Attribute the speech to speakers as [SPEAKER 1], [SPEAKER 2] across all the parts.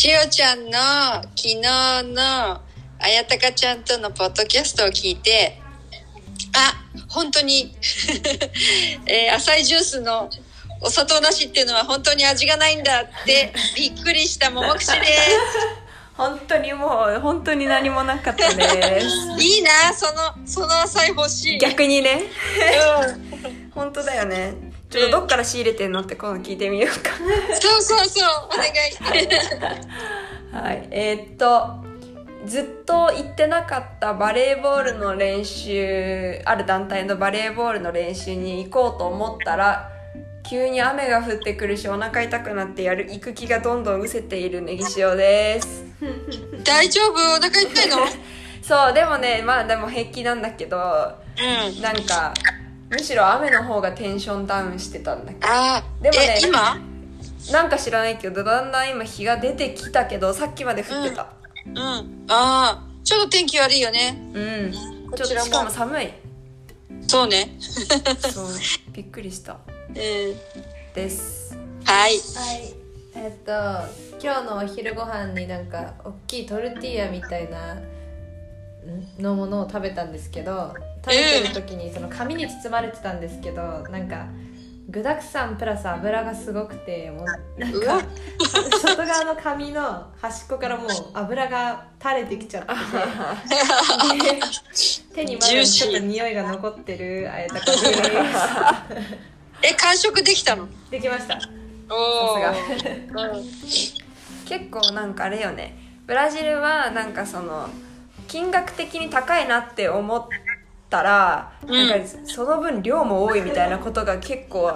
[SPEAKER 1] しおちゃんの昨日のあやたかちゃんとのポッドキャストを聞いて、あ、本当に、えー、浅いジュースのお砂糖なしっていうのは本当に味がないんだってびっくりしたももくしです。
[SPEAKER 2] 本当にもう本当に何もなかったです
[SPEAKER 1] いいな、その、その浅い欲しい。
[SPEAKER 2] 逆にね
[SPEAKER 1] うん。
[SPEAKER 2] 本当だよねちょっとどっから仕入れてんのって今度聞いてみようか。
[SPEAKER 1] そうそうそう、お願い。
[SPEAKER 2] はいえーっとずっと行ってなかったバレーボールの練習ある団体のバレーボールの練習に行こうと思ったら急に雨が降ってくるしお腹痛くなってやる行く気がどんどん失せているネギ塩です。
[SPEAKER 1] 大丈夫？お腹痛いの？
[SPEAKER 2] そうでもねまあでも平気なんだけど
[SPEAKER 1] うん。
[SPEAKER 2] なんかむしろ雨の方がテンションダウンしてたんだけ
[SPEAKER 1] ああ、
[SPEAKER 2] でもね
[SPEAKER 1] え、今？
[SPEAKER 2] どなんか知らないけどだんだん今日が出てきたけどさっきまで降ってた。
[SPEAKER 1] うん。ああ、ちょっと天気悪いよね。
[SPEAKER 2] うん、
[SPEAKER 1] こちらも
[SPEAKER 2] ちょっとしかも。寒い。
[SPEAKER 1] そうね。
[SPEAKER 2] そう。びっくりした。
[SPEAKER 1] うん。
[SPEAKER 2] です。
[SPEAKER 1] はい。
[SPEAKER 3] はい。えっと今日のお昼ご飯になんか大きいトルティーヤみたいなん？のものを食べたんですけど食べてる時にその紙に包まれてたんですけどなんか具だくさんプラス油がすごくてもうなんか外側の紙の端っこからもう油が垂れてきちゃって 手にまだちょっと匂いが残ってるあえた感じです。
[SPEAKER 1] え、完食できたの？
[SPEAKER 3] できました。
[SPEAKER 1] おお。
[SPEAKER 2] さ
[SPEAKER 1] うん。
[SPEAKER 2] 結構なんかあれよね。ブラジルはなんかその金額的に高いなって思ったら、
[SPEAKER 1] うん。
[SPEAKER 2] なんかその分量も多いみたいなことが結構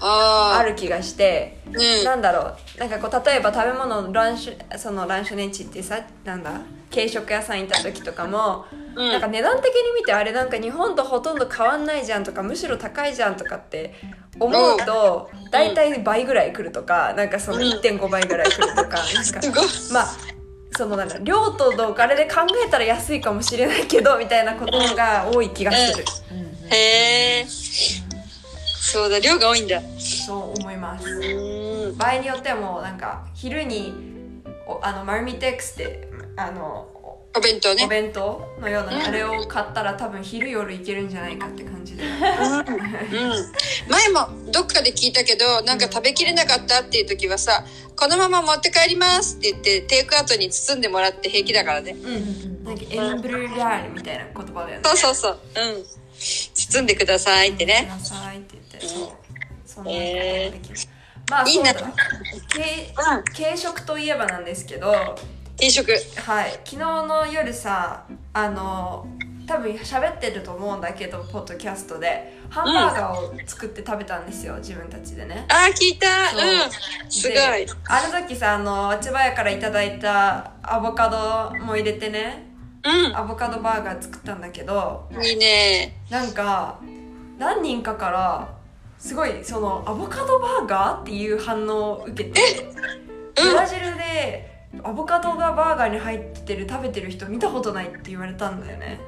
[SPEAKER 1] あ
[SPEAKER 2] る気がして、
[SPEAKER 1] うん。
[SPEAKER 2] なんだろう。なんかこう例えば食べ物のランシュそのランシュネンチってさなんだ？軽食屋さん行った時とかも、
[SPEAKER 1] うん。
[SPEAKER 2] なんか値段的に見てあれなんか日本とほとんど変わんないじゃんとかむしろ高いじゃんとかって思うと大体倍ぐらい来るとかなんかその
[SPEAKER 1] うん。
[SPEAKER 2] 1.5倍ぐらい来るとかなんか。まあそのなんか量とのお金で考えたら安いかもしれないけどみたいなことが多い気がする、
[SPEAKER 1] へえ。そうだ、量が多いんだ。
[SPEAKER 2] そう思います
[SPEAKER 1] うん。
[SPEAKER 2] 場合によってはもうなんか昼におあのマルミテックスってあのおお
[SPEAKER 1] お弁当ね。
[SPEAKER 2] 弁当のような、
[SPEAKER 1] うん
[SPEAKER 2] あれを買ったら多分昼夜いけるんじゃないかって感じで
[SPEAKER 1] うん。前もどっかで聞いたけど、なんか食べきれなかったっていう時はさ、このまま持って帰りますって言って、テイクアウトに包んでもらって平気だからね。
[SPEAKER 2] うんなんかエンブルラールみたいな言葉だよね
[SPEAKER 1] そうそうそう。うん。包んでくださいってね。
[SPEAKER 2] くださいって言ってそうそんなできるまあ
[SPEAKER 1] いいな。
[SPEAKER 2] 軽食といえばなんですけど
[SPEAKER 1] 定食。
[SPEAKER 2] はい昨日の夜さあの多分喋ってると思うんだけどポッドキャストでハンバーガーを作って食べたんですよ、自分たちでね
[SPEAKER 1] あー、聞いた。
[SPEAKER 2] そう
[SPEAKER 1] うん。すごい。
[SPEAKER 2] であの時さあの千葉屋からいただいたアボカドも入れてね
[SPEAKER 1] う
[SPEAKER 2] アボカドバーガー作ったんだけど
[SPEAKER 1] ん。いいね。
[SPEAKER 2] なんか何人かからすごいそのアボカドバーガーっていう反応を受けてブラジルでアボカドがバーガーに入ってる食べてる人見たことないって言われたんだよね。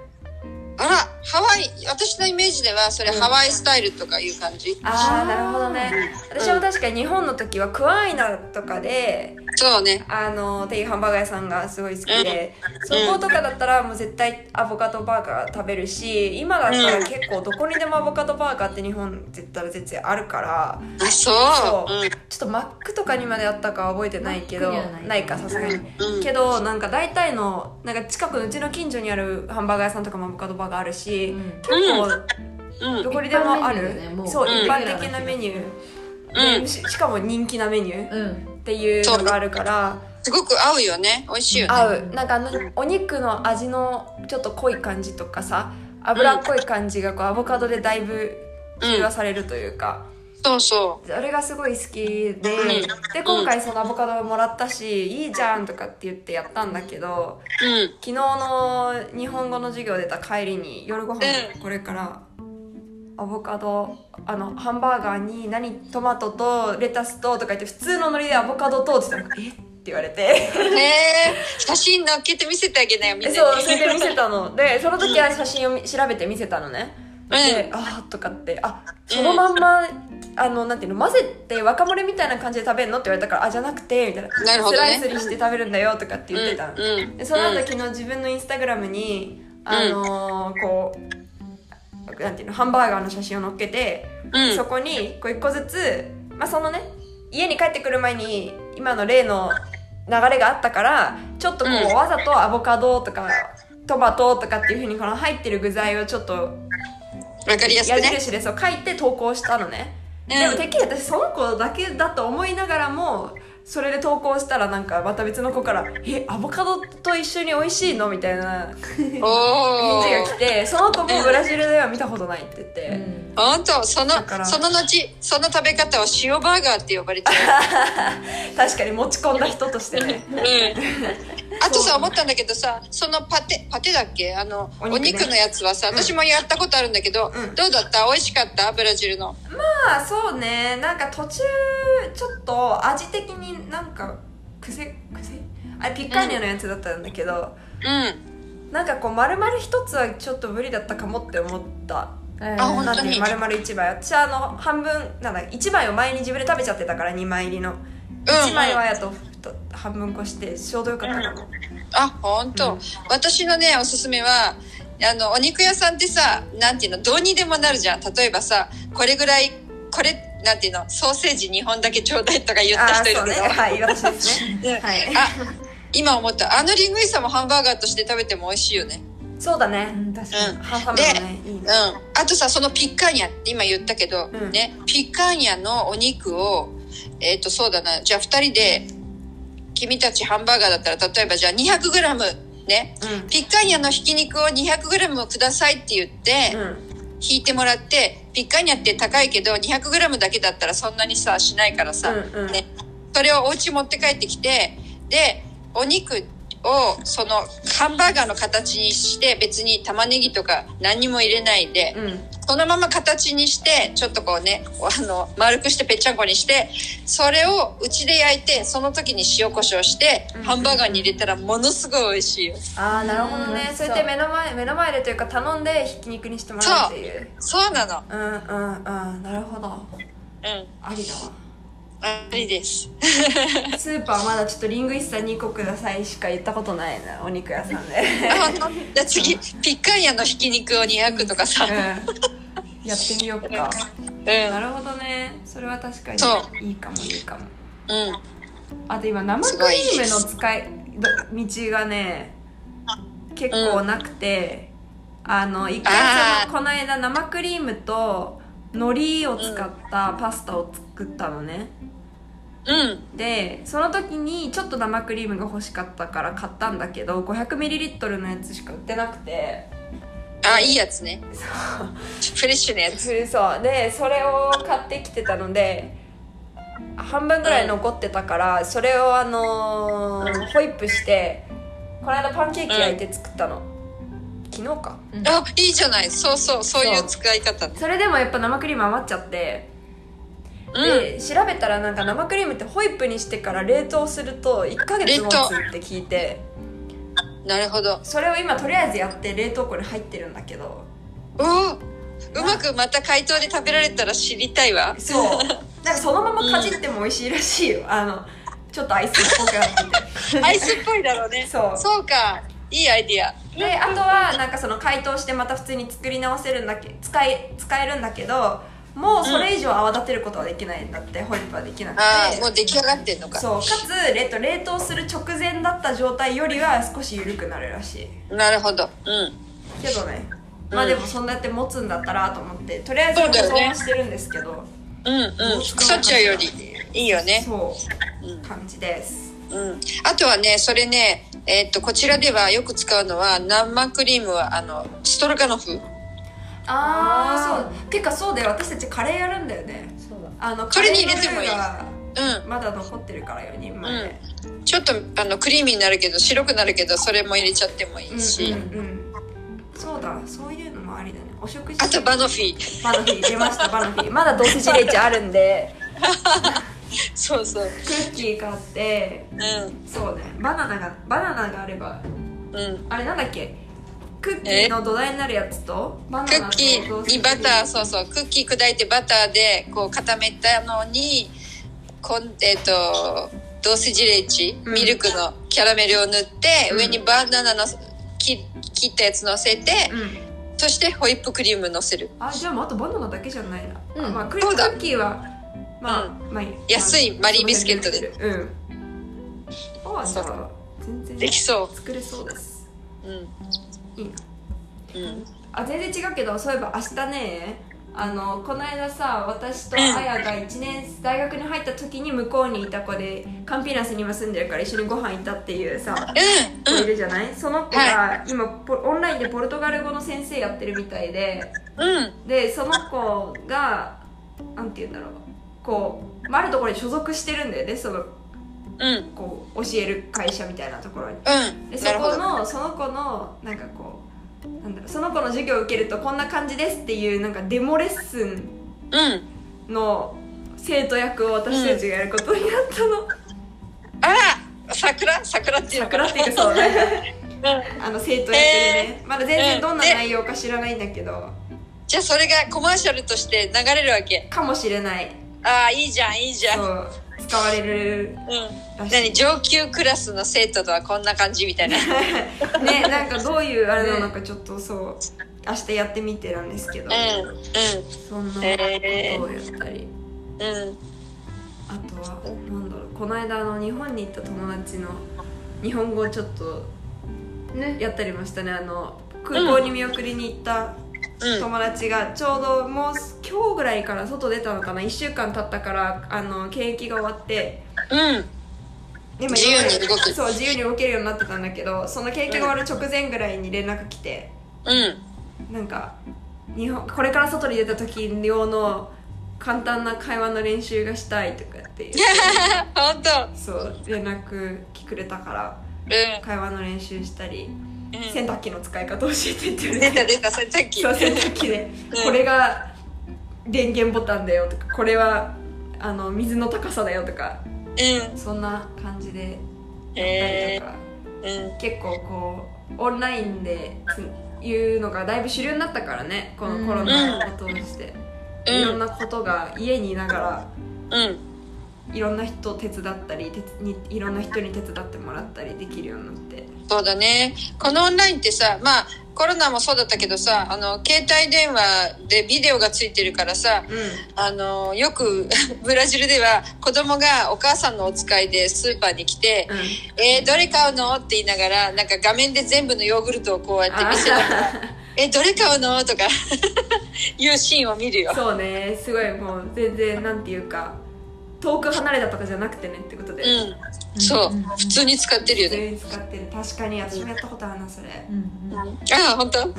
[SPEAKER 1] あら、ハワイ、私のイメージでは、それハワイスタイルとかいう感じ。
[SPEAKER 2] ああなるほどね。私も確かに日本の時はクワイナとかで
[SPEAKER 1] そうね。
[SPEAKER 2] あのっていうハンバーガー屋さんがすごい好きで、そことかだったらもう絶対アボカドバーガー食べるし今だったら結構どこにでもアボカドバーガーって日本絶対絶対あるから。
[SPEAKER 1] あ、そう。
[SPEAKER 2] そう。ちょっとマックとかにまであったかは覚えてないけど
[SPEAKER 3] ない。
[SPEAKER 2] ないかさすがに、
[SPEAKER 1] うん。
[SPEAKER 2] けどなんか大体のなんか近くのうちの近所にあるハンバーガー屋さんとかもアボカドバーガーあるし、
[SPEAKER 3] うん。
[SPEAKER 2] 結構どこにでもある、
[SPEAKER 3] う。
[SPEAKER 2] そう、
[SPEAKER 1] うん。
[SPEAKER 2] 一般的なメニュー、
[SPEAKER 1] うん。
[SPEAKER 2] でししかも人気なメニューっ
[SPEAKER 3] うん。
[SPEAKER 2] ていうのがあるから
[SPEAKER 1] すごく合うよね。美味しいよね。
[SPEAKER 2] 合う。なんかあのお肉の味のちょっと濃い感じとかさ脂っこい感じがこうアボカドでだいぶ中和されるというか、
[SPEAKER 1] そうそ
[SPEAKER 2] それがすごい好きで、で今回そのアボカドもらったしいいじゃんとかって言ってやったんだけど
[SPEAKER 1] う。うん。
[SPEAKER 2] 昨日の日本語の授業出た帰りに夜ご飯
[SPEAKER 1] うん
[SPEAKER 2] これからアボカドあのハンバーガーに何トマトとレタスととか言って普通のノリでアボカドとって言ったら「え？っ?」て言われて
[SPEAKER 1] ねえ、写真載っけて見せてあげなよ、みんなに。
[SPEAKER 2] そうそれで見せたのでその時は写真を見調べて見せたのね、
[SPEAKER 1] うん
[SPEAKER 2] で「ああ」とかってあそのまんまあのなんていうの混ぜて若盛みたいな感じで食べるの？って言われたからあじゃなくてみたいな。
[SPEAKER 1] なるほどね。
[SPEAKER 2] スライスにして食べるんだよとかって言ってたの、
[SPEAKER 1] うんうん
[SPEAKER 2] でその後昨日自分のインスタグラムにあのーこうなんていうのハンバーガーの写真を載っけて、
[SPEAKER 1] うん。
[SPEAKER 2] そこにこう一個ずつまあそのね家に帰ってくる前に今の例の流れがあったからちょっとこう、
[SPEAKER 1] うん。
[SPEAKER 2] わざとアボカドとかトマトとかっていうふうにこの入ってる具材をちょっと
[SPEAKER 1] わかりやすく
[SPEAKER 2] 矢
[SPEAKER 1] ね
[SPEAKER 2] 印でそう書いて投稿したのね、
[SPEAKER 1] うん。
[SPEAKER 2] でもてっきり私その子だけだと思いながらもそれで投稿したらなんかまた別の子から「えアボカドと一緒に美味しいの?」みたいな
[SPEAKER 1] おお
[SPEAKER 2] 返事が来てその子もブラジルでは見たことないって言って、
[SPEAKER 3] うん。
[SPEAKER 1] 本当？そのその後その食べ方は塩バーガーって呼ばれてる。
[SPEAKER 2] 確かに持ち込んだ人としてね。
[SPEAKER 1] うん。あとさ思ったんだけどさそのパテパテだっけ？あのお
[SPEAKER 2] お肉ね。
[SPEAKER 1] 肉のやつはさ私もやったことあるんだけど、
[SPEAKER 2] うん。
[SPEAKER 1] どうだった？美味しかった？ブラジルの。
[SPEAKER 2] まあそうね。なんか途中ちょっと味的になんか癖癖？あれピッカーニャのやつだったんだけど、
[SPEAKER 1] うん
[SPEAKER 2] なんかこう丸々一つはちょっと無理だったかもって思った。
[SPEAKER 3] あ
[SPEAKER 1] あ本当に？
[SPEAKER 2] 丸々1枚。私あの半分なんだ1枚を前に自分で食べちゃってたから2枚入りの。1枚はやとと半分こしてちょうどよかったかも、
[SPEAKER 1] あ本当、
[SPEAKER 2] うん。
[SPEAKER 1] 私のねおすすめはあのお肉屋さんってさなんていうのどうにでもなるじゃん。例えばさこれぐらいこれなんていうの？ソーセージ2本だけちょうだいとか言った人いるけど、
[SPEAKER 2] ね。はい私ですね。
[SPEAKER 1] うん。
[SPEAKER 2] はい。
[SPEAKER 1] あ今思った。あのリングイさもハンバーガーとして食べても美味しいよね。
[SPEAKER 2] そうだね。
[SPEAKER 3] うん確かに、
[SPEAKER 1] うん。
[SPEAKER 2] ハンハム
[SPEAKER 1] で
[SPEAKER 2] のねいいね。
[SPEAKER 1] うん、あとさそのピッカーニャって今言ったけど、
[SPEAKER 2] うん。
[SPEAKER 1] ねピッカーニャのお肉をえっ、とそうだな。じゃあ2人で君たちハンバーガーだったら例えばじゃあ 200g ね
[SPEAKER 2] うん。
[SPEAKER 1] ピッカーニャのひき肉を 200g くださいって言って、
[SPEAKER 2] うん
[SPEAKER 1] 引いてもらってピッカーニャって高いけど 200g だけだったらそんなにさしないからさ、
[SPEAKER 2] うんうん。
[SPEAKER 1] ね、それをお家持って帰ってきてでお肉をそのハンバーガーの形にして別に玉ねぎとか何にも入れないで、
[SPEAKER 2] うん。
[SPEAKER 1] そのまま形にしてちょっとこうねあの丸くしてぺっちゃんこにしてそれをうちで焼いてその時に塩コショウして、
[SPEAKER 2] うん。
[SPEAKER 1] ハンバーガーに入れたらものすごい美味しいよ。
[SPEAKER 2] ああなるほどね。
[SPEAKER 3] うん。
[SPEAKER 2] そうやって目の前目の前でというか頼んでひき肉にしてもらうっていう。
[SPEAKER 1] そうなの。
[SPEAKER 2] うんうんうん。なるほど。
[SPEAKER 1] うん。
[SPEAKER 2] ありだわ
[SPEAKER 1] ありです。
[SPEAKER 2] スーパーまだちょっとリングイッサ2個くださいしか言ったことないなお肉屋さんで。
[SPEAKER 1] じゃあ次ピッカーニャのひき肉を200とかさ、
[SPEAKER 2] うん。やってみようか。
[SPEAKER 1] うん。
[SPEAKER 2] なるほどね。それは確か
[SPEAKER 1] そ
[SPEAKER 2] にいいかもいいかも。
[SPEAKER 1] うん。
[SPEAKER 2] あと今生クリームの使い道がね結構なくて、あの一回そのこの間生クリームと海苔を使ったパスタを作ったのね、
[SPEAKER 1] うん
[SPEAKER 2] でその時にちょっと生クリームが欲しかったから買ったんだけど 500ml のやつしか売ってなくて。
[SPEAKER 1] あいいやつね。
[SPEAKER 2] そう。
[SPEAKER 1] フレッシュなやつ。
[SPEAKER 2] そう。でそれを買ってきてたので半分ぐらい残ってたから、それをあのーホイップしてこの間パンケーキ焼いて作ったの、昨日か。
[SPEAKER 1] あいいじゃない。そうそうそういう使い方
[SPEAKER 2] それでもやっぱ生クリーム余っちゃって、
[SPEAKER 1] うん
[SPEAKER 2] で調べたらなんか生クリームってホイップにしてから冷凍すると1ヶ月持つって聞いて。
[SPEAKER 1] なるほど。
[SPEAKER 2] それを今とりあえずやって冷凍庫に入ってるんだけど。
[SPEAKER 1] おおうまくまた解凍で食べられたら知りたいわ。
[SPEAKER 2] そう。なんかそのままかじっても美味しいらしいよ、あのちょっとアイスっぽくなってて。
[SPEAKER 1] アイスっぽいだろうね。
[SPEAKER 2] そう。
[SPEAKER 1] そうか。いいアイディア。
[SPEAKER 2] であとはなんかその解凍してまた普通に作り直せるんだけ使い使えるんだけどもうそれ以上泡立てることはできないんだって、ホイップはできなくて。
[SPEAKER 1] ああもう出来上がってんのか。
[SPEAKER 2] そうかつ、えっと、冷凍する直前だった状態よりは少し緩くなるらしい。
[SPEAKER 1] なるほど。うん。
[SPEAKER 2] けどね
[SPEAKER 1] うん
[SPEAKER 2] まあでもそんなやって持つんだったらと思ってとりあえず保存はしてるんですけど
[SPEAKER 1] うんうん。腐っちゃうよりいいよね。
[SPEAKER 2] そううん。感じです。
[SPEAKER 1] うん。あとはねそれねえっとこちらではよく使うのは生クリームはあのストロガノフ
[SPEAKER 2] あ
[SPEAKER 3] あ
[SPEAKER 2] そう。てかそうで私たちカレーやるんだよね。
[SPEAKER 3] そうだ。
[SPEAKER 2] あの
[SPEAKER 1] それに入れてもいい。
[SPEAKER 2] カレーのルーが
[SPEAKER 1] うん。
[SPEAKER 2] まだ残ってるから4人前で、
[SPEAKER 1] ちょっとあのクリーミーになるけど白くなるけどそれも入れちゃってもいいし、
[SPEAKER 2] うんうんうん。そうだそういうのもありだね。お食事。
[SPEAKER 1] あとバノフィー。
[SPEAKER 2] バノフィー出ましたバノフィー。まだドスジレチあるんで。
[SPEAKER 1] そうそう。
[SPEAKER 2] クッキー買って。
[SPEAKER 1] うん。
[SPEAKER 2] そうね。バナナがバナナがあれば。
[SPEAKER 1] うん。
[SPEAKER 2] あれなんだっけ？クッキーの土台になるやつとバナナと
[SPEAKER 1] クッキーにバターそうそうクッキー砕いてバターでこう固めたのにこんえっ、とドーセジレッジ
[SPEAKER 2] うん。
[SPEAKER 1] ミルクのキャラメルを塗って、
[SPEAKER 2] うん。
[SPEAKER 1] 上にバナナの切切ったやつ乗せて、
[SPEAKER 2] うん。
[SPEAKER 1] そしてホイップクリーム乗せる。
[SPEAKER 2] あじゃあもうあとバナナだけじゃないな、
[SPEAKER 3] うん。
[SPEAKER 2] あまあクリクッキーはまあ、まあ
[SPEAKER 1] 安いマリービスケットで。
[SPEAKER 2] うん。あじゃあ全然
[SPEAKER 1] できそ
[SPEAKER 2] 作れそうです。
[SPEAKER 1] ううん
[SPEAKER 2] いいな
[SPEAKER 1] うん。
[SPEAKER 2] あ全然違うけどそういえば明日ねあのこの間さ私とあやが1年大学に入った時に向こうにいた子でカンピナスに今住んでるから一緒にご飯行ったっていうさ
[SPEAKER 1] うん
[SPEAKER 2] 子いるじゃない？その子が今ポオンラインでポルトガル語の先生やってるみたいで
[SPEAKER 1] うん。
[SPEAKER 2] でその子がなんて言うんだろう。こう、まあ、あるところに所属してるんだよねその
[SPEAKER 1] うん
[SPEAKER 2] こう教える会社みたいなところに。
[SPEAKER 1] うん。
[SPEAKER 2] でそこのその子のなんかこうなんだろうその子の授業を受けるとこんな感じですっていうなんかデモレッスン
[SPEAKER 1] うん。
[SPEAKER 2] の生徒役を私たちがやることになったの、
[SPEAKER 1] あら桜？桜っていうのかな。
[SPEAKER 2] 桜っていうかそうね。
[SPEAKER 1] うん。
[SPEAKER 2] あの生徒役でね、まだ全然どんな内容か知らないんだけど、
[SPEAKER 1] じゃあそれがコマーシャルとして流れるわけ。
[SPEAKER 2] かもしれない。
[SPEAKER 1] ああいいじゃんいいじゃん。
[SPEAKER 2] そう使われる
[SPEAKER 1] うん。
[SPEAKER 2] らしい。
[SPEAKER 1] 何上級クラスの生徒とはこんな感じみたいな。
[SPEAKER 2] ねなんかどういうあれなのかちょっとそう明日やってみてなんですけど、
[SPEAKER 1] うん
[SPEAKER 2] そんなことをやったり、
[SPEAKER 1] うん。うん
[SPEAKER 2] あとはなんだろう。この間あの日本に行った友達の日本語をちょっと
[SPEAKER 3] ね
[SPEAKER 2] やったりましたね。あの空港に見送りに行った
[SPEAKER 1] うん
[SPEAKER 2] 友達がちょうどもう今日ぐらいから外出たのかな1週間経ったからあの検疫が終わって。
[SPEAKER 1] うん。
[SPEAKER 2] でも
[SPEAKER 1] 自由に動く
[SPEAKER 2] そう自由に動けるようになってたんだけどその検疫が終わる直前ぐらいに連絡来て。
[SPEAKER 1] うん。
[SPEAKER 2] なんか日本これから外に出た時用の簡単な会話の練習がしたいとかっていう。
[SPEAKER 1] 本当。
[SPEAKER 2] そう連絡来くれたから
[SPEAKER 1] うん。
[SPEAKER 2] 会話の練習したり、
[SPEAKER 1] うん
[SPEAKER 2] 洗濯機の使い方教えてって言われて。
[SPEAKER 1] 出た出た洗濯機。
[SPEAKER 2] そう洗濯機で、
[SPEAKER 1] うん。
[SPEAKER 2] これが電源ボタンだよとか。これはあの水の高さだよとか。
[SPEAKER 1] うん。
[SPEAKER 2] そんな感じで。やったり
[SPEAKER 1] え
[SPEAKER 2] とか、
[SPEAKER 1] ーうん。
[SPEAKER 2] 結構こうオンラインでついうのがだいぶ主流になったからね。このコロナを通して、
[SPEAKER 1] うん。
[SPEAKER 2] いろんなことが家にいながら
[SPEAKER 1] うん。
[SPEAKER 2] いろんな人を手伝ったりいろんな人に手伝ってもらったりできるようになって
[SPEAKER 1] そうだねこのオンラインってさまあコロナもそうだったけどさあの携帯電話でビデオがついてるからさ
[SPEAKER 2] う
[SPEAKER 1] あのよく ブラジルでは子供がお母さんのお使いでスーパーに来て
[SPEAKER 2] んうん「
[SPEAKER 1] えーどれ買うの?」って言いながらなんか画面で全部のヨーグルトをこうやって見せながら「えどれ買うの?」とか いうシーンを見るよ。
[SPEAKER 2] そうねすごいもう全然なんていうか遠く離れたとかじゃなくてねってことで、
[SPEAKER 1] うん、そう。普通に使ってるよね。
[SPEAKER 2] 普通に使ってる。確かに私もやったことあるなそれ。
[SPEAKER 3] うん。うん。
[SPEAKER 1] ああ本当？
[SPEAKER 2] うん。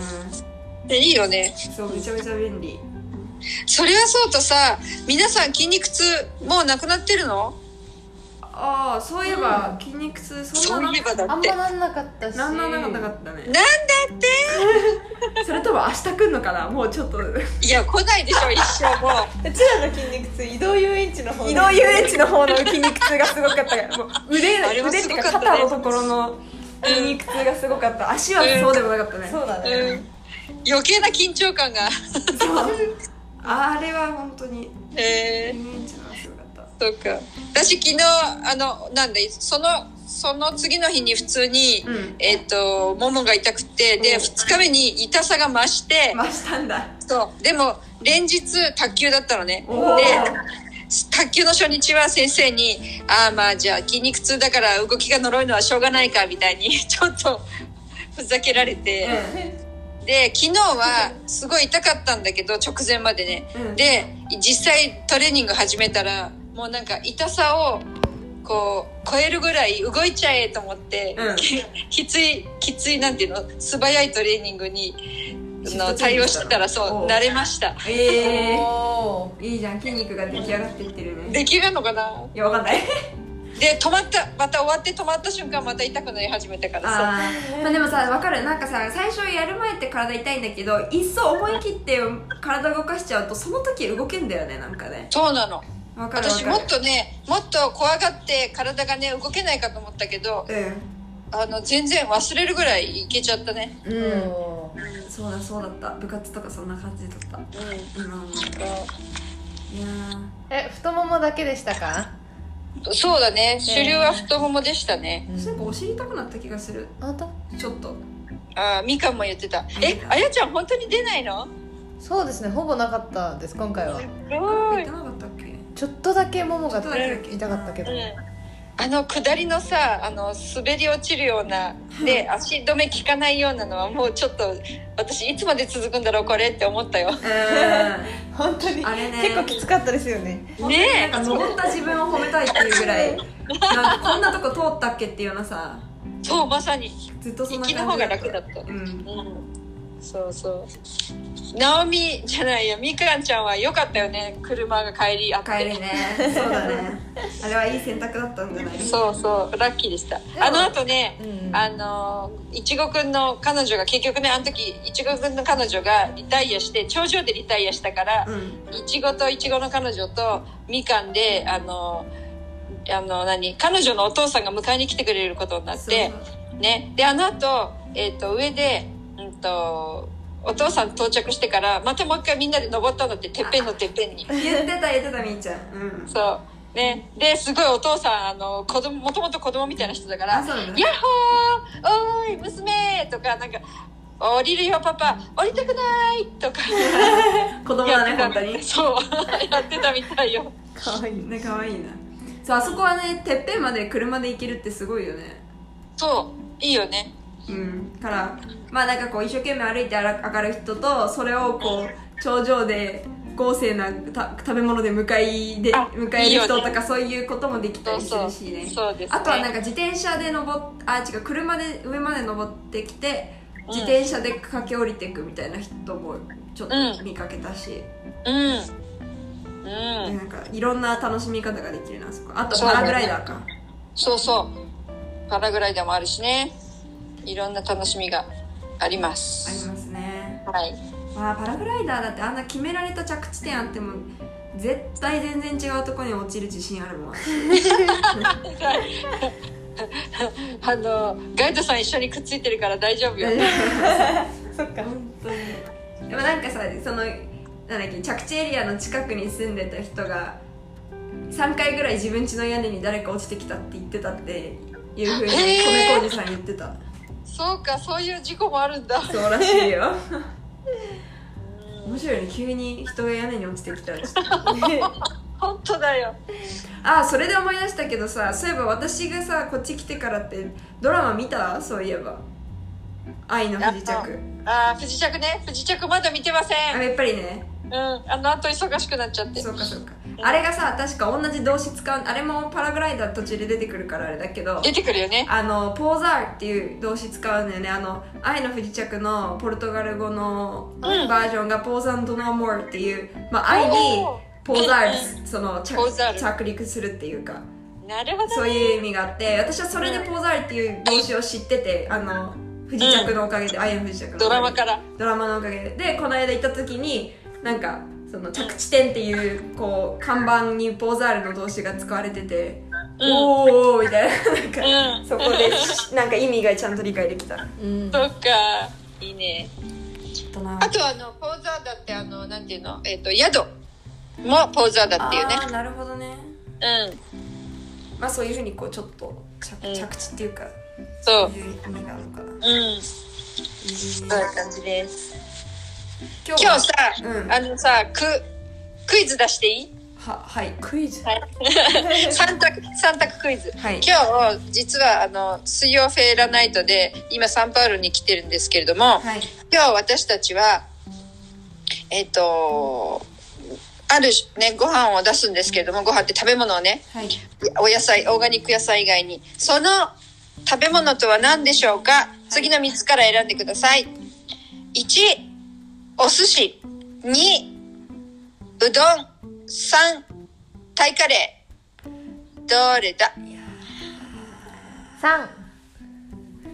[SPEAKER 1] でいいよね。
[SPEAKER 2] そうめちゃめちゃ便利。
[SPEAKER 1] それはそうとさ皆さん筋肉痛もうなくなってるの？
[SPEAKER 2] ああそういえば筋肉痛そ
[SPEAKER 1] そ
[SPEAKER 2] んな
[SPEAKER 1] ういえばだって。
[SPEAKER 3] あんまなんなかったし。
[SPEAKER 2] なんなんなかったね。
[SPEAKER 1] なんだって？
[SPEAKER 2] それとも明日来んのかな？もうちょっと。
[SPEAKER 1] いや来ないでしょ一生も。う
[SPEAKER 3] うちらの筋肉痛移動遊園地の方
[SPEAKER 2] 移動遊園地の方の筋肉痛がすごかったから。もう腕腕っていうか肩のところの筋肉痛がすごかった。足はそうでもなかったね、
[SPEAKER 3] そうだね、
[SPEAKER 1] うん。余計な緊張感が。
[SPEAKER 2] そう。あれは本当に
[SPEAKER 1] え
[SPEAKER 2] 遊園地のがすごかった
[SPEAKER 1] ー、そうか。私昨日あのなんだそのその次の日に普通に、
[SPEAKER 2] うん。
[SPEAKER 1] えっ、とももが痛くてで
[SPEAKER 2] うん。
[SPEAKER 1] 2日目に痛さが増して、
[SPEAKER 2] 増したんだ。
[SPEAKER 1] そう。でも連日卓球だったのね。で卓球の初日は先生に「ああまあじゃあ筋肉痛だから動きが呪いのはしょうがないか」みたいに ちょっとふざけられて、で昨日はすごい痛かったんだけど直前までね、
[SPEAKER 2] うん。
[SPEAKER 1] で実際トレーニング始めたらもうなんか痛さをこう超えるぐらい動いちゃえと思って、
[SPEAKER 2] うん。
[SPEAKER 1] ききついきついなんていうの素早いトレーニングにの。対応してたらそ
[SPEAKER 2] おう。
[SPEAKER 1] う慣れました。
[SPEAKER 2] ええ
[SPEAKER 3] おー。
[SPEAKER 2] いいじゃん。筋肉が出来上がっていってるね。
[SPEAKER 1] 出来上がるのかな？い
[SPEAKER 2] やわかんない。
[SPEAKER 1] で止まったまた終わって止まった瞬間また痛くなり始めたからさ
[SPEAKER 2] まあでもさわかる。なんかさ最初やる前って体痛いんだけどいっそ思い切って体動かしちゃうとその時動けんだよねなんかね。
[SPEAKER 1] そうなの私もっとねもっと怖がって体がね動けないかと思ったけど
[SPEAKER 2] うん
[SPEAKER 1] あの全然忘れるぐらいいけちゃったね。
[SPEAKER 2] うん。
[SPEAKER 3] お
[SPEAKER 2] そうだそうだった。部活とかそんな感じだった。今もいや
[SPEAKER 3] え太ももだけでしたか？
[SPEAKER 1] うんそうだね。主流は太ももでしたね。
[SPEAKER 2] ーなんかお尻痛くなった気がする。
[SPEAKER 3] 本当？
[SPEAKER 2] ちょっと。
[SPEAKER 1] あーみかんも言ってた。えあやちゃん本当に出ないの？
[SPEAKER 3] そうですね。ほぼなかったです今回は。
[SPEAKER 1] すごい。
[SPEAKER 2] 痛なかった
[SPEAKER 3] ちょっとだけももが痛かったけど、
[SPEAKER 1] うん。あの下りのさあの滑り落ちるようなで足止め効かないようなのはもうちょっと私いつまで続くんだろうこれって思ったよ。
[SPEAKER 2] うん。
[SPEAKER 3] 本当に。
[SPEAKER 2] あれね。
[SPEAKER 3] 結構きつかったですよね。
[SPEAKER 1] ねえ。
[SPEAKER 2] なんか登った自分を褒めたいっていうぐらい。なんかこんなとこ通ったっけっていうようなさ。
[SPEAKER 1] そうまさに。
[SPEAKER 2] ずっとそんな
[SPEAKER 1] 行きの方が楽だった。
[SPEAKER 2] うん。
[SPEAKER 1] うんそうそう。直美じゃないよ。みかんちゃんは良かったよね。車が帰りあって。
[SPEAKER 2] 帰りね。そうだね。あれはいい選択だったんじゃない？
[SPEAKER 1] そうそう。ラッキーでした。
[SPEAKER 3] も
[SPEAKER 1] あの後ね
[SPEAKER 3] うん
[SPEAKER 1] あのいちごくんの彼女が結局ねあの時いちごくんの彼女がリタイアして頂上でリタイアしたから
[SPEAKER 2] うん。
[SPEAKER 1] いちごといちごの彼女とみかんであのあの何彼女のお父さんが迎えに来てくれることになってね。であの後、えっと上で、うん、とお父さん到着してからまたもう一回みんなで登ったのっててっぺんのてっぺんに。
[SPEAKER 2] 言ってた言ってたみーちゃん。うん。
[SPEAKER 1] そう。ね。ですごいお父さんあの子供もともと子供みたいな人だからヤッホーおーい娘とかなんか降りるよパパ降りたくないとか
[SPEAKER 2] 子供だね本当に。
[SPEAKER 1] そう。やってたみたいよ。
[SPEAKER 3] かわいい
[SPEAKER 2] ね可愛いな。そうあそこはねてっぺんまで車で行けるってすごいよね。
[SPEAKER 1] そう。いいよね
[SPEAKER 2] うん。からまあなんかこう一生懸命歩いて上がる人とそれをこう頂上で豪勢なた食べ物で迎えで
[SPEAKER 1] あ
[SPEAKER 2] 迎える人とかそういうこともできたりす
[SPEAKER 1] そうそう
[SPEAKER 2] るしね
[SPEAKER 1] そうですね。
[SPEAKER 2] あとはなんか自転車で登っあ違う車で上まで登ってきて自転車で駆け下りていくみたいな人もちょっと見かけたし、
[SPEAKER 1] うん。うん。
[SPEAKER 2] でなんかいろんな楽しみ方ができるなあそこ。あとパラグライダーか、
[SPEAKER 1] そうそう。パラグライダーもあるしねいろんな楽しみがありま
[SPEAKER 2] あり
[SPEAKER 1] す
[SPEAKER 2] ますね。
[SPEAKER 1] はい。
[SPEAKER 2] まあパラグライダーだってあんな決められた着地点あっても絶対全然違うところに落ちる自信あるもん。
[SPEAKER 1] あのガイドさん一緒にくっついてるから大丈夫よ。
[SPEAKER 3] そっか。
[SPEAKER 2] 本当に。でもなんかさそのなんだっけ着地エリアの近くに住んでた人が3回ぐらい自分家の屋根に誰か落ちてきたって言ってたっていうふうに米小路さん言ってた
[SPEAKER 1] そうかそういう事故もあるんだ。
[SPEAKER 2] そうらしいよ。面白いね急に人が屋根に落ちてきたらちょっと。
[SPEAKER 1] 本当だよ。
[SPEAKER 2] あそれで思い出したけどさそういえば私がさこっち来てからってドラマ見た？そういえば「愛の不時着。
[SPEAKER 1] ああ不時着ね。不時着まだ見てませ」ん。
[SPEAKER 2] あやっぱりね。
[SPEAKER 1] うん。あの後忙しくなっちゃって。
[SPEAKER 2] そうかそうかあれがさ確か同じ動詞使うあれもパラグライダー途中で出てくるからあれだけど
[SPEAKER 1] 出てくるよね。
[SPEAKER 2] あのポーザーっていう動詞使うんだよね。あの「愛の不時着」のポルトガル語の
[SPEAKER 1] うん。
[SPEAKER 2] バージョンが「ポーザンドノーモー」っていう、まあ、愛にポーザールその着着陸するっていうか。
[SPEAKER 1] なるほどね。
[SPEAKER 2] そういう意味があって私はそれでポーザールっていう動詞を知っててあの不時着のおかげで、愛の不時着の
[SPEAKER 1] ドラマから。
[SPEAKER 2] ドラマのおかげで。でこの間行った時になんかその着地点っていうこう看板にポーザールの動詞が使われてて、
[SPEAKER 1] うん。
[SPEAKER 2] おーおーみたいななんか、
[SPEAKER 1] うん。
[SPEAKER 2] そこでしなんか意味がちゃんと理解できた
[SPEAKER 3] うん。
[SPEAKER 1] そっか。いいね。
[SPEAKER 2] ちょっとな。
[SPEAKER 1] あとあのポーザーだってあのなんていうの？えっ、と宿もポーザーだっていうね。
[SPEAKER 2] あーなるほどね。
[SPEAKER 1] うん。
[SPEAKER 2] まあそういうふうにこうちょっと着,、
[SPEAKER 1] うん。
[SPEAKER 2] 着地っていうか
[SPEAKER 1] そう。
[SPEAKER 2] いう意味があるのかな。
[SPEAKER 1] うん。そういう感じです
[SPEAKER 2] 今
[SPEAKER 1] 今日さ、
[SPEAKER 2] うん。
[SPEAKER 1] あのさククイズ出していい？
[SPEAKER 2] ははい
[SPEAKER 3] クイズ。
[SPEAKER 1] はい。三択三択クイズ、
[SPEAKER 2] はい。
[SPEAKER 1] 今日実はあの水曜フェーラナイトで今サンパウロに来てるんですけれども、
[SPEAKER 2] はい。
[SPEAKER 1] 今日私たちはえっ、とあるねご飯を出すんですけれどもご飯って食べ物をね
[SPEAKER 2] はい。
[SPEAKER 1] お野菜オーガニック野菜以外にその食べ物とは何でしょうか？次の3つから選んでください。1お寿司。2うどん。3タイカレー。どれだ？
[SPEAKER 3] 三。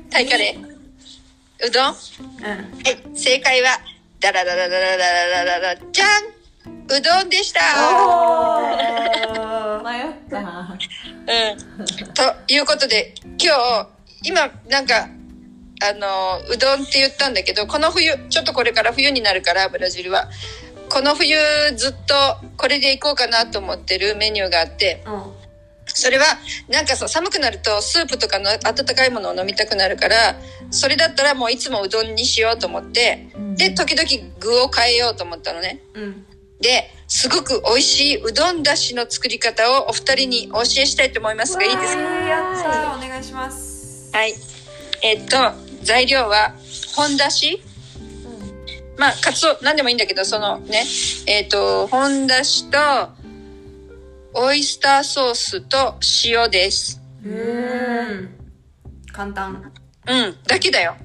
[SPEAKER 1] タイカレー。うどん？は
[SPEAKER 2] うん。
[SPEAKER 1] い。正解はダラダラダラダラダラダじゃん。うどんでした。
[SPEAKER 3] 迷った
[SPEAKER 1] うん。ということで今日今なんかあの、うどんって言ったんだけど、この冬、ちょっとこれから冬になるから、ブラジルは。この冬ずっとこれでいこうかなと思ってるメニューがあって、
[SPEAKER 2] うん
[SPEAKER 1] それはなんかそう寒くなるとスープとかの温かいものを飲みたくなるから、それだったらもういつもうどんにしようと思って、で、時々具を変えようと思ったのね。
[SPEAKER 2] うん
[SPEAKER 1] で、すごく美味しいうどんだしの作り方をお二人にお教えしたいと思いますが、いいですか？
[SPEAKER 2] やったーお願いします
[SPEAKER 1] はい。えっと、材料は、本だしまあ、かつお、なんでもいいんだけど、そのね、えっと、本だしと、オイスターソースと塩です。
[SPEAKER 2] うん簡単
[SPEAKER 1] うん、だけだよ。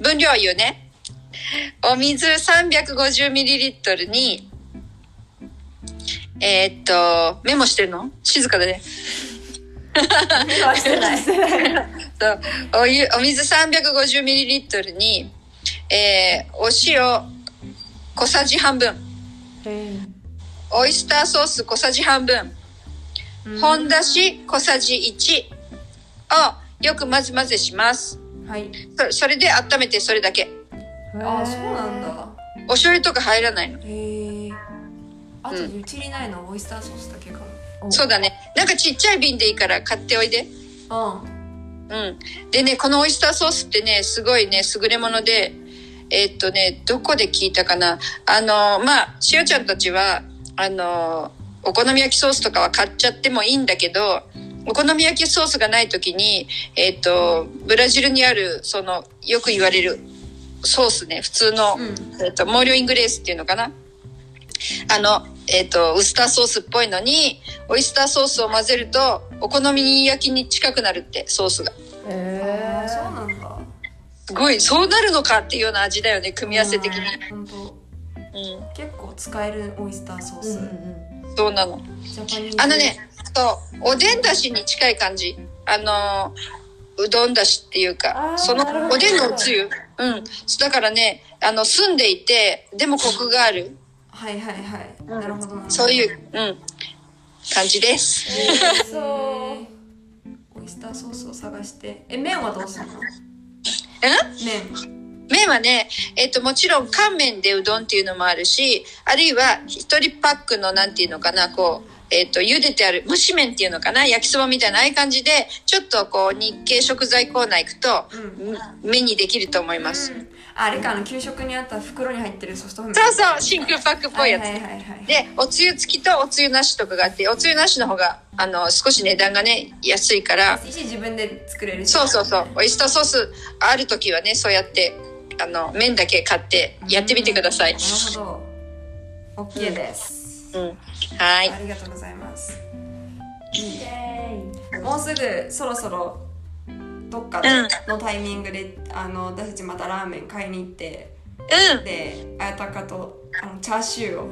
[SPEAKER 1] 分量言うね。お水 350ml に、えーっと、メモしてるの？静かだね。
[SPEAKER 2] してない
[SPEAKER 1] そうお湯、お水 350ml に、えー、お塩小さじ半分、オイスターソース小さじ半分、本だし小さじ1をよく混ぜ混ぜします。
[SPEAKER 2] はい。
[SPEAKER 1] そそれで温めてそれだけ。
[SPEAKER 2] あそうなんだ。
[SPEAKER 1] お醤油とか入らないの。
[SPEAKER 2] へえ。あとうちにないのオイスターソースだけか
[SPEAKER 1] そうだね。なんかちっちゃい瓶でいいから買っておいで。
[SPEAKER 2] も
[SPEAKER 1] うん。でね、このオイスターソースってね、すごいね、優れもので、えーっとね、どこで聞いたかな。あの、まあ、しおちゃんたちは、あの、お好み焼きソースとかは買っちゃってもいいんだけど、お好み焼きソースがない時に、えーっと、ブラジルにある、その、よく言われるソースね、普通の、
[SPEAKER 2] うん
[SPEAKER 1] えーっと、モーリョイングレースっていうのかな。あの、えっ、と、ウスターソースっぽいのに、オイスターソースを混ぜると、お好み焼きに近くなるって、ソースが。
[SPEAKER 2] ああそうなんだ
[SPEAKER 1] すごい、そうなるのかっていうような味だよね、組み合わせ的に。
[SPEAKER 2] 本当
[SPEAKER 1] う
[SPEAKER 2] 結構使えるオイスターソース、
[SPEAKER 1] ん、そうなの。あのね、そう、おでんだしに近い感じ。あのー、うどんだしっていうかそのおでんのおつゆ。うん。だからね、あの、澄んでいて、でもコクがある。
[SPEAKER 2] はいはいはい、なるほどなるほど
[SPEAKER 1] そういう、うん、感じです。
[SPEAKER 3] そう。
[SPEAKER 2] オイスターソースを探して。え麺はどうするの？
[SPEAKER 1] うん
[SPEAKER 2] 麺。
[SPEAKER 1] 麺はね、えっ、と、もちろん乾麺でうどんっていうのもあるし、あるいは一人パックのなんていうのかな、こう、えっ、と、茹でてある蒸し麺っていうのかな、焼きそばみたいなああいう感じで、ちょっとこう、日系食材コーナー行くと、
[SPEAKER 2] う
[SPEAKER 1] 麺にできると思います。
[SPEAKER 2] ああれかあの給食にあった袋に入ってるソフト麺
[SPEAKER 1] そうそう、真空パックっぽいやつ。
[SPEAKER 2] はいはいはいはい。
[SPEAKER 1] で、おつゆ付きとおつゆなしとかがあって、おつゆなしの方が、あの、少し値段がね、安いから、
[SPEAKER 2] 自分で作れるし。
[SPEAKER 1] そうそうそう、オイスターソースある時はね、そうやって、あの、麺だけ買ってやってみてください。
[SPEAKER 2] なるほど。OK です、
[SPEAKER 1] うん。はい。
[SPEAKER 2] ありがとうございますもうすぐそろそろどっかのタイミングで、あの私たちまたラーメン買いに行って
[SPEAKER 1] うん。
[SPEAKER 2] であやたかとあのチャーシューを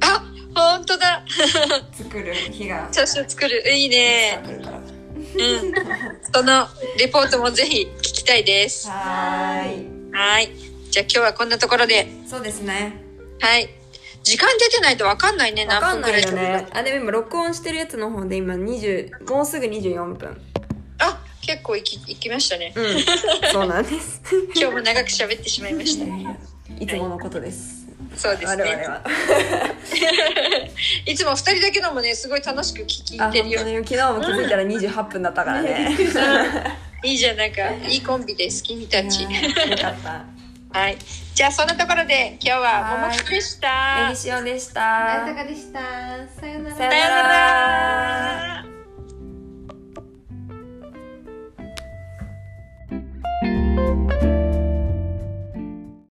[SPEAKER 1] あ、本当だ。
[SPEAKER 2] 作る日が
[SPEAKER 1] チャーシュー作る。いいね。うん。そのレポートもぜひ聞きたいです。
[SPEAKER 2] はーい
[SPEAKER 1] はい。じゃあ今日はこんなところで。
[SPEAKER 2] そうですね
[SPEAKER 1] はい。時間出てないとわかんないね。
[SPEAKER 2] わかんないよねあでも今録音してるやつの方で今20もうすぐ24分
[SPEAKER 1] あ、結構いき、いきましたね。
[SPEAKER 2] うんそうなんです
[SPEAKER 1] 今日も長く喋ってしまいました。
[SPEAKER 2] いつものことです
[SPEAKER 1] そうです
[SPEAKER 2] 我々
[SPEAKER 1] ね。
[SPEAKER 2] は い
[SPEAKER 1] つも二人だけのもね、すごい楽しく聞
[SPEAKER 2] あ
[SPEAKER 1] いてるよ。
[SPEAKER 2] 昨日も気づいたら28分だったからね
[SPEAKER 1] いいじゃん、なんか、いいコンビです。君たち。
[SPEAKER 2] よかった
[SPEAKER 1] はい。じゃあ、そんなところで、今日はももきでした。
[SPEAKER 2] エリシオでし
[SPEAKER 3] あやた
[SPEAKER 2] た
[SPEAKER 3] かでしたさようなら
[SPEAKER 2] さような
[SPEAKER 1] ら。